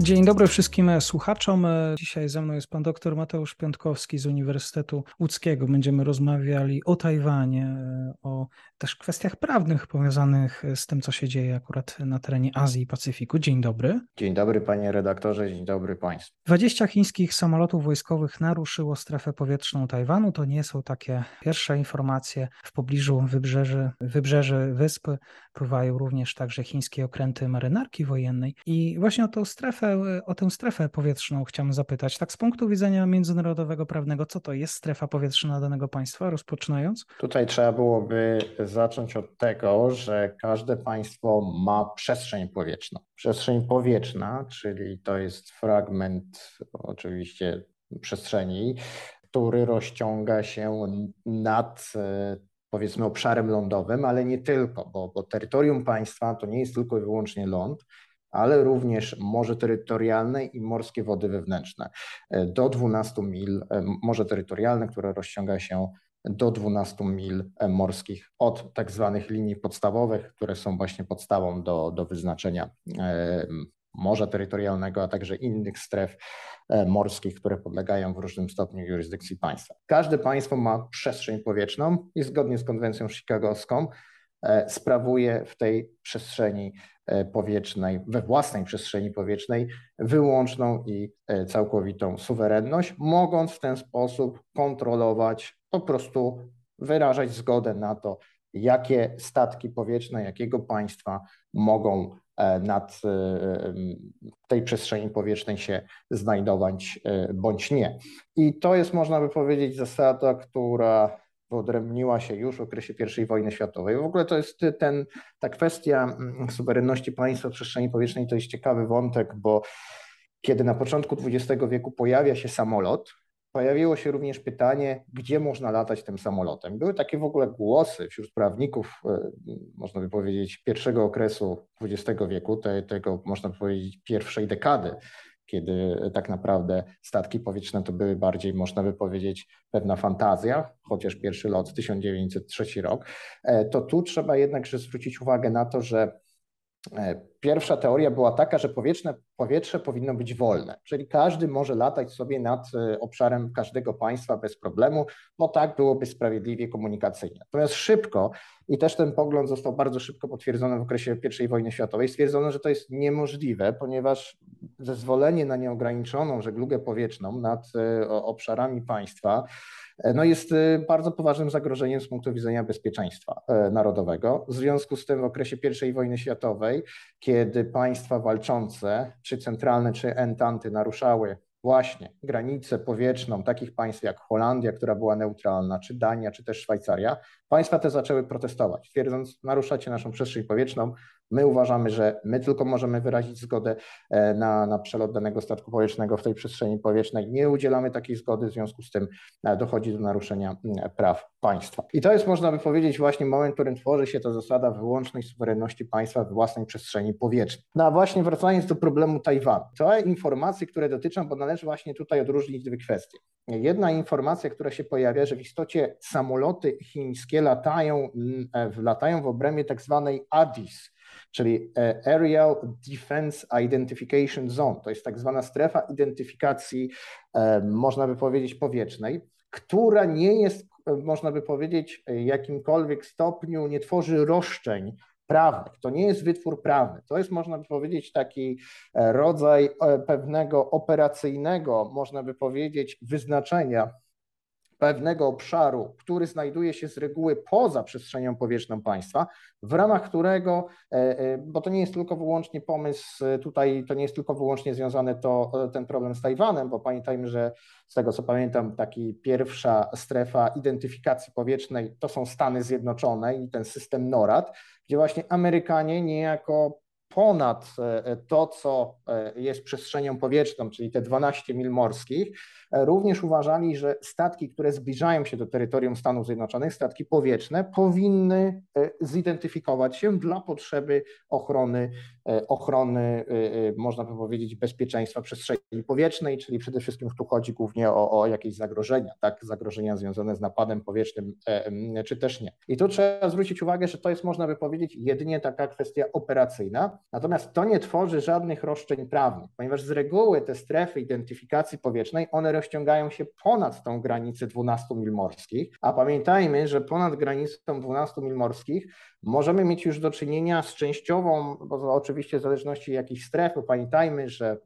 Dzień dobry wszystkim słuchaczom. Dzisiaj ze mną jest pan dr Mateusz Piątkowski z Uniwersytetu Łódzkiego. Będziemy rozmawiali o Tajwanie, o też kwestiach prawnych powiązanych z tym, co się dzieje akurat na terenie Azji i Pacyfiku. Dzień dobry. Dzień dobry panie redaktorze, dzień dobry państwu. 20 chińskich samolotów wojskowych naruszyło strefę powietrzną Tajwanu. To nie są takie pierwsze informacje. W pobliżu wybrzeży, wybrzeży wyspy pływają również także chińskie okręty marynarki wojennej. I właśnie o tą strefę, o tę strefę powietrzną chciałem zapytać. Tak z punktu widzenia międzynarodowego prawnego, co to jest strefa powietrzna danego państwa, rozpoczynając? Tutaj trzeba byłoby zacząć od tego, że każde państwo ma przestrzeń powietrzną. Przestrzeń powietrzna, czyli to jest fragment oczywiście przestrzeni, który rozciąga się nad powiedzmy obszarem lądowym, ale nie tylko, bo, bo terytorium państwa to nie jest tylko i wyłącznie ląd, ale również morze terytorialne i morskie wody wewnętrzne. E, do 12 mil e, morze terytorialne, które rozciąga się do 12 mil morskich od tak zwanych linii podstawowych, które są właśnie podstawą do, do wyznaczenia e, morza terytorialnego, a także innych stref e, morskich, które podlegają w różnym stopniu jurysdykcji państwa. Każde państwo ma przestrzeń powietrzną i zgodnie z konwencją chicagowską e, sprawuje w tej przestrzeni powietrznej, we własnej przestrzeni powietrznej wyłączną i całkowitą suwerenność, mogąc w ten sposób kontrolować po prostu wyrażać zgodę na to, jakie statki powietrzne, jakiego państwa mogą e, nad e, tej przestrzeni powietrznej się znajdować e, bądź nie. I to jest, można by powiedzieć, zasada, która wyodrębniła się już w okresie I wojny światowej. W ogóle to jest ten, ta kwestia mm, suwerenności państwa w przestrzeni powietrznej, to jest ciekawy wątek, bo kiedy na początku XX wieku pojawia się samolot, pojawiło się również pytanie, gdzie można latać tym samolotem. Były takie w ogóle głosy wśród prawników, e, można by powiedzieć, pierwszego okresu XX wieku, te, tego można by powiedzieć pierwszej dekady, kiedy tak naprawdę statki powietrzne to były bardziej, można by powiedzieć, pewna fantazja, chociaż pierwszy lot 1903 rok, e, to tu trzeba jednak zwrócić uwagę na to, że pierwsza teoria była taka, że powietrzne, powietrze powinno być wolne, czyli każdy może latać sobie nad e, obszarem każdego państwa bez problemu, bo tak byłoby sprawiedliwie komunikacyjnie. Natomiast szybko, i też ten pogląd został bardzo szybko potwierdzony w okresie I wojny światowej, stwierdzono, że to jest niemożliwe, ponieważ zezwolenie na nieograniczoną żeglugę powietrzną nad e, obszarami państwa E, no jest y, bardzo poważnym zagrożeniem z punktu widzenia bezpieczeństwa e, narodowego. W związku z tym w okresie I wojny światowej, kiedy państwa walczące, czy centralne, czy entanty naruszały właśnie granicę powietrzną takich państw jak Holandia, która była neutralna, czy Dania, czy też Szwajcaria, państwa te zaczęły protestować, twierdząc, naruszacie naszą przestrzeń powietrzną, my uważamy, że my tylko możemy wyrazić zgodę e, na, na przelot danego statku powietrznego w tej przestrzeni powietrznej, nie udzielamy takiej zgody, w związku z tym e, dochodzi do naruszenia praw państwa. I to jest, można by powiedzieć, właśnie moment, w którym tworzy się ta zasada wyłącznej suwerenności państwa w własnej przestrzeni powietrznej. No a właśnie wracając do problemu Tajwanu, to informacje, które dotyczą, bo należy właśnie tutaj odróżnić dwie kwestie. Jedna informacja, która się pojawia, że w istocie samoloty chińskie latają, e, latają w obrębie tak zwanej ADIS, czyli e, Aerial Defense Identification Zone. To jest tak zwana strefa identyfikacji, e, można by powiedzieć, powietrznej, która nie jest, można by powiedzieć, jakimkolwiek stopniu nie tworzy roszczeń prawnych. To nie jest wytwór prawny. To jest, można by powiedzieć, taki e, rodzaj e, pewnego operacyjnego, można by powiedzieć, wyznaczenia pewnego obszaru, który znajduje się z reguły poza przestrzenią powietrzną państwa, w ramach którego, e, bo to nie jest tylko wyłącznie pomysł, tutaj to nie jest tylko wyłącznie związane to, ten problem z Tajwanem, bo pamiętajmy, że z tego co pamiętam, taki pierwsza strefa identyfikacji powietrznej to są Stany Zjednoczone i ten system NORAD, gdzie właśnie Amerykanie niejako ponad to, co jest przestrzenią powietrzną, czyli te 12 mil morskich, również uważali, że statki, które zbliżają się do terytorium Stanów Zjednoczonych, statki powietrzne, powinny zidentyfikować się dla potrzeby ochrony, ochrony można by powiedzieć, bezpieczeństwa przestrzeni powietrznej, czyli przede wszystkim tu chodzi głównie o, o jakieś zagrożenia, tak, zagrożenia związane z napadem powietrznym, czy też nie. I tu trzeba zwrócić uwagę, że to jest, można by powiedzieć, jedynie taka kwestia operacyjna, natomiast to nie tworzy żadnych roszczeń prawnych, ponieważ z reguły te strefy identyfikacji powietrznej, one rozciągają się ponad tą granicę 12 mil morskich, a pamiętajmy, że ponad granicą 12 mil morskich możemy mieć już do czynienia z częściową, bo oczywiście w zależności jakiejś strefy, pamiętajmy, że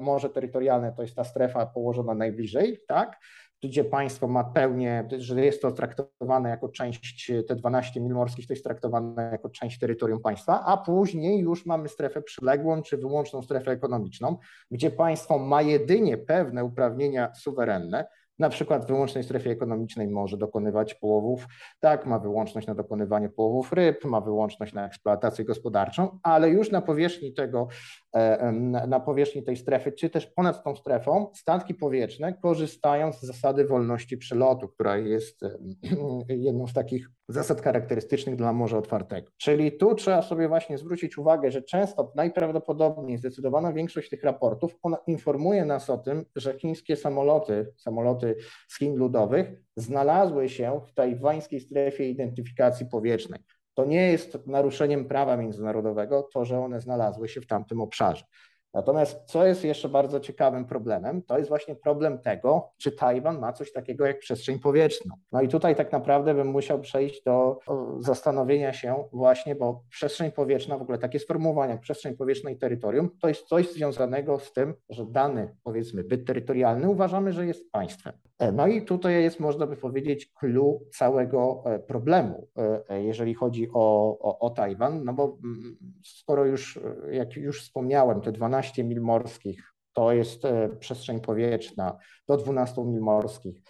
morze terytorialne to jest ta strefa położona najbliżej, tak? Gdzie państwo ma pełnię, że jest to traktowane jako część, te 12 mil morskich to jest traktowane jako część terytorium państwa, a później już mamy strefę przyległą czy wyłączną strefę ekonomiczną, gdzie państwo ma jedynie pewne uprawnienia suwerenne, na przykład w wyłącznej strefie ekonomicznej może dokonywać połowów, tak, ma wyłączność na dokonywanie połowów ryb, ma wyłączność na eksploatację gospodarczą, ale już na powierzchni tego, e, na powierzchni tej strefy, czy też ponad tą strefą, statki powietrzne korzystają z zasady wolności przelotu, która jest jedną z takich zasad charakterystycznych dla Morza Otwartego. Czyli tu trzeba sobie właśnie zwrócić uwagę, że często najprawdopodobniej zdecydowana większość tych raportów ona informuje nas o tym, że chińskie samoloty, samoloty z Chin Ludowych znalazły się w tajwańskiej strefie identyfikacji powietrznej. To nie jest naruszeniem prawa międzynarodowego to, że one znalazły się w tamtym obszarze. Natomiast co jest jeszcze bardzo ciekawym problemem, to jest właśnie problem tego, czy Tajwan ma coś takiego jak przestrzeń powietrzną. No i tutaj tak naprawdę bym musiał przejść do zastanowienia się właśnie, bo przestrzeń powietrzna, w ogóle takie sformułowanie jak przestrzeń powietrzna i terytorium, to jest coś związanego z tym, że dany, powiedzmy, byt terytorialny uważamy, że jest państwem. E, no i tutaj jest, można by powiedzieć, clue całego e, problemu, e, jeżeli chodzi o, o, o Tajwan, no bo mm, skoro już, jak już wspomniałem, te 12 mil morskich to jest przestrzeń powietrzna, do 12 mil morskich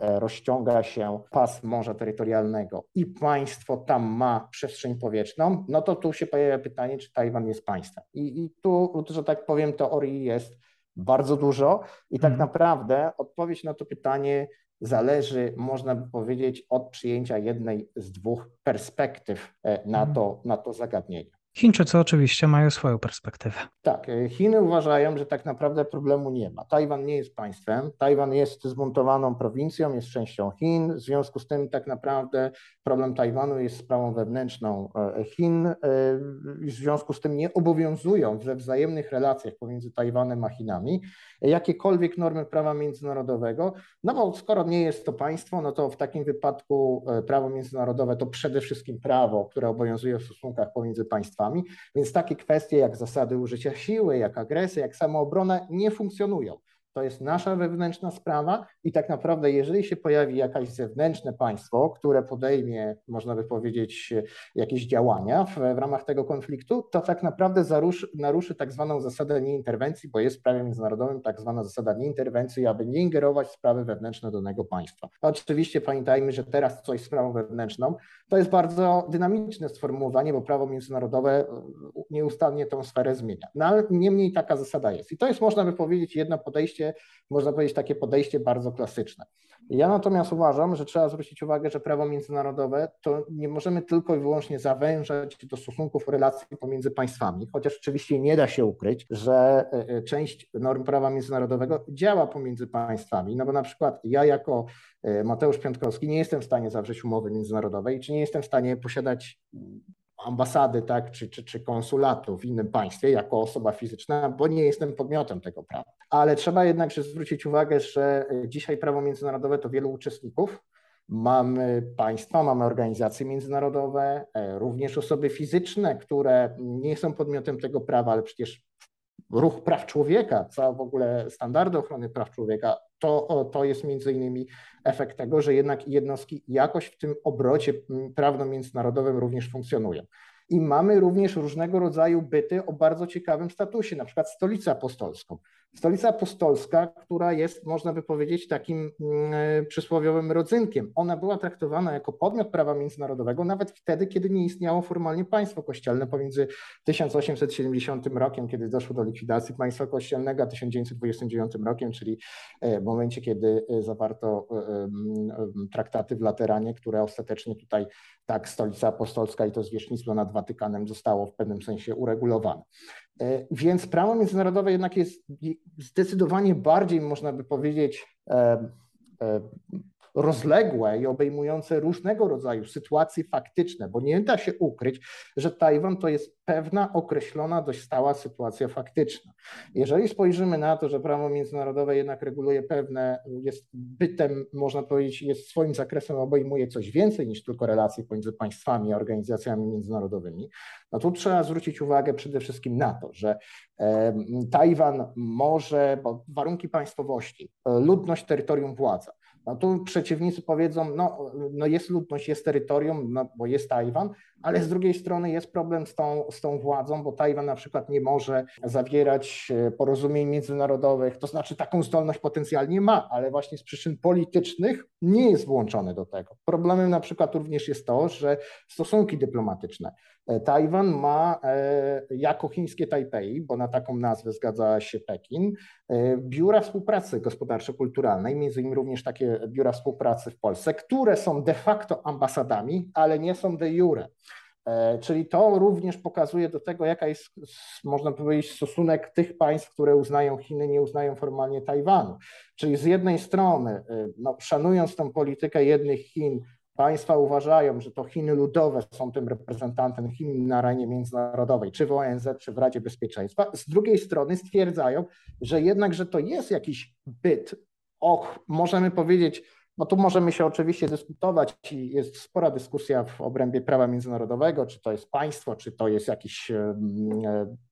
rozciąga się pas morza terytorialnego i państwo tam ma przestrzeń powietrzną, no to tu się pojawia pytanie, czy Tajwan jest państwem. I, i tu, że tak powiem, teorii jest bardzo dużo i tak mhm. naprawdę odpowiedź na to pytanie zależy, można by powiedzieć, od przyjęcia jednej z dwóch perspektyw e, na mhm. to, na to zagadnienie. Chińczycy oczywiście mają swoją perspektywę. Tak, e, Chiny uważają, że tak naprawdę problemu nie ma. Tajwan nie jest państwem, Tajwan jest zmontowaną prowincją, jest częścią Chin, w związku z tym tak naprawdę problem Tajwanu jest sprawą wewnętrzną e, Chin, e, w związku z tym nie obowiązują we wzajemnych relacjach pomiędzy Tajwanem a Chinami jakiekolwiek normy prawa międzynarodowego, no bo skoro nie jest to państwo, no to w takim wypadku prawo międzynarodowe to przede wszystkim prawo, które obowiązuje w stosunkach pomiędzy państwami, państwami, więc takie kwestie jak zasady użycia siły, jak agresja, jak samoobrona nie funkcjonują. To jest nasza wewnętrzna sprawa i tak naprawdę, jeżeli się pojawi jakieś zewnętrzne państwo, które podejmie, można by powiedzieć, jakieś działania w, w ramach tego konfliktu, to tak naprawdę zaruszy, naruszy tak zwaną zasadę nieinterwencji, bo jest w prawie międzynarodowym tak zwana zasada nieinterwencji, aby nie ingerować w sprawy wewnętrzne danego państwa. Oczywiście pamiętajmy, że teraz coś sprawą wewnętrzną to jest bardzo dynamiczne sformułowanie, bo prawo międzynarodowe nieustannie tę sferę zmienia. No ale niemniej taka zasada jest. I to jest, można by powiedzieć, jedno podejście, można powiedzieć takie podejście bardzo klasyczne. Ja natomiast uważam, że trzeba zwrócić uwagę, że prawo międzynarodowe to nie możemy tylko i wyłącznie zawężać do stosunków, relacji pomiędzy państwami, chociaż oczywiście nie da się ukryć, że e, e, część norm prawa międzynarodowego działa pomiędzy państwami, no bo na przykład ja jako e, Mateusz Piątkowski nie jestem w stanie zawrzeć umowy międzynarodowej, czy nie jestem w stanie posiadać ambasady tak, czy, czy, czy konsulatu w innym państwie jako osoba fizyczna, bo nie jestem podmiotem tego prawa. Ale trzeba jednak zwrócić uwagę, że dzisiaj prawo międzynarodowe to wielu uczestników. Mamy państwa, mamy organizacje międzynarodowe, e, również osoby fizyczne, które nie są podmiotem tego prawa, ale przecież ruch praw człowieka, co w ogóle standardy ochrony praw człowieka, to, to jest między innymi efekt tego, że jednak jednostki jakoś w tym obrocie prawno-międzynarodowym również funkcjonują. I mamy również różnego rodzaju byty o bardzo ciekawym statusie, na przykład stolicę apostolską. Stolica apostolska, która jest, można by powiedzieć, takim mm, przysłowiowym rodzynkiem. Ona była traktowana jako podmiot prawa międzynarodowego nawet wtedy, kiedy nie istniało formalnie państwo kościelne pomiędzy 1870 rokiem, kiedy doszło do likwidacji państwa kościelnego, a 1929 rokiem, czyli e, w momencie, kiedy e, zawarto e, traktaty w Lateranie, które ostatecznie tutaj tak stolica apostolska i to zwierzchnictwo nad Watykanem zostało w pewnym sensie uregulowane. E, więc prawo międzynarodowe jednak jest zdecydowanie bardziej, można by powiedzieć, e, e, rozległe i obejmujące różnego rodzaju sytuacje faktyczne, bo nie da się ukryć, że Tajwan to jest pewna określona, dość stała sytuacja faktyczna. Jeżeli spojrzymy na to, że prawo międzynarodowe jednak reguluje pewne, jest bytem, można powiedzieć, jest swoim zakresem, obejmuje coś więcej niż tylko relacje pomiędzy państwami a organizacjami międzynarodowymi, no tu trzeba zwrócić uwagę przede wszystkim na to, że Tajwan może, bo warunki państwowości, ludność, terytorium, władza, no tu przeciwnicy powiedzą, no, no jest ludność, jest terytorium, no, bo jest Tajwan, ale z drugiej strony jest problem z tą, z tą władzą, bo Tajwan na przykład nie może zawierać e, porozumień międzynarodowych, to znaczy taką zdolność potencjalnie ma, ale właśnie z przyczyn politycznych nie jest włączony do tego. Problemem na przykład również jest to, że stosunki dyplomatyczne. E, Tajwan ma e, jako chińskie Tajpej, bo na taką nazwę zgadza się Pekin, biura współpracy gospodarczo-kulturalnej, między innymi również takie biura współpracy w Polsce, które są de facto ambasadami, ale nie są de jure. E, czyli to również pokazuje do tego, jaka jest, można powiedzieć, stosunek tych państw, które uznają Chiny, nie uznają formalnie Tajwanu. Czyli z jednej strony, e, no, szanując tą politykę jednych Chin, państwa uważają, że to Chiny ludowe są tym reprezentantem Chin na arenie międzynarodowej, czy w ONZ, czy w Radzie Bezpieczeństwa. Z drugiej strony stwierdzają, że jednak, że to jest jakiś byt, och, możemy powiedzieć, no tu możemy się oczywiście dyskutować i jest spora dyskusja w obrębie prawa międzynarodowego, czy to jest państwo, czy to jest jakiś e,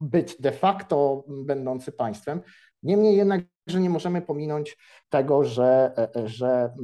byt de facto będący państwem. Niemniej jednak, że nie możemy pominąć tego, że, e, że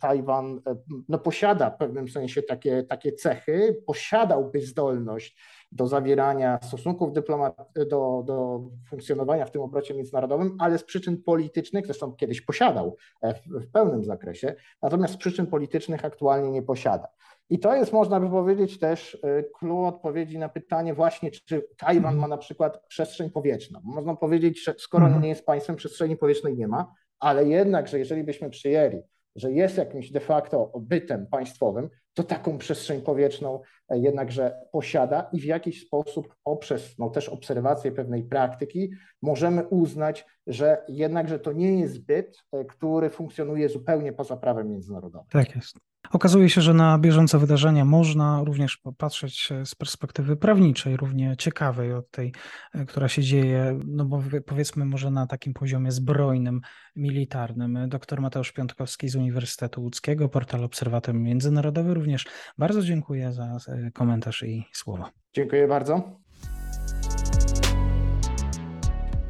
Tajwan e, no, posiada w pewnym sensie takie, takie cechy, posiadałby zdolność do zawierania stosunków dyplomatycznych, do, do funkcjonowania w tym obrocie międzynarodowym, ale z przyczyn politycznych, zresztą kiedyś posiadał e, w, w pełnym zakresie, natomiast z przyczyn politycznych aktualnie nie posiada. I to jest, można by powiedzieć, też klucz odpowiedzi na pytanie właśnie, czy Tajwan ma na przykład przestrzeń powietrzną. Można powiedzieć, że skoro mhm. nie jest państwem, przestrzeni powietrznej nie ma, ale jednak, że jeżeli byśmy przyjęli, że jest jakimś de facto bytem państwowym, to taką przestrzeń powietrzną e, jednakże posiada i w jakiś sposób poprzez no, też obserwację pewnej praktyki możemy uznać, że jednakże to nie jest byt, e, który funkcjonuje zupełnie poza prawem międzynarodowym. Tak jest. Okazuje się, że na bieżące wydarzenia można również popatrzeć z perspektywy prawniczej, równie ciekawej od tej, e, która się dzieje, no bo powiedzmy może na takim poziomie zbrojnym, militarnym. Doktor Mateusz Piątkowski z Uniwersytetu Łódzkiego, portal Obserwator Międzynarodowy również bardzo dziękuję za e, komentarz i słowa. Dziękuję bardzo.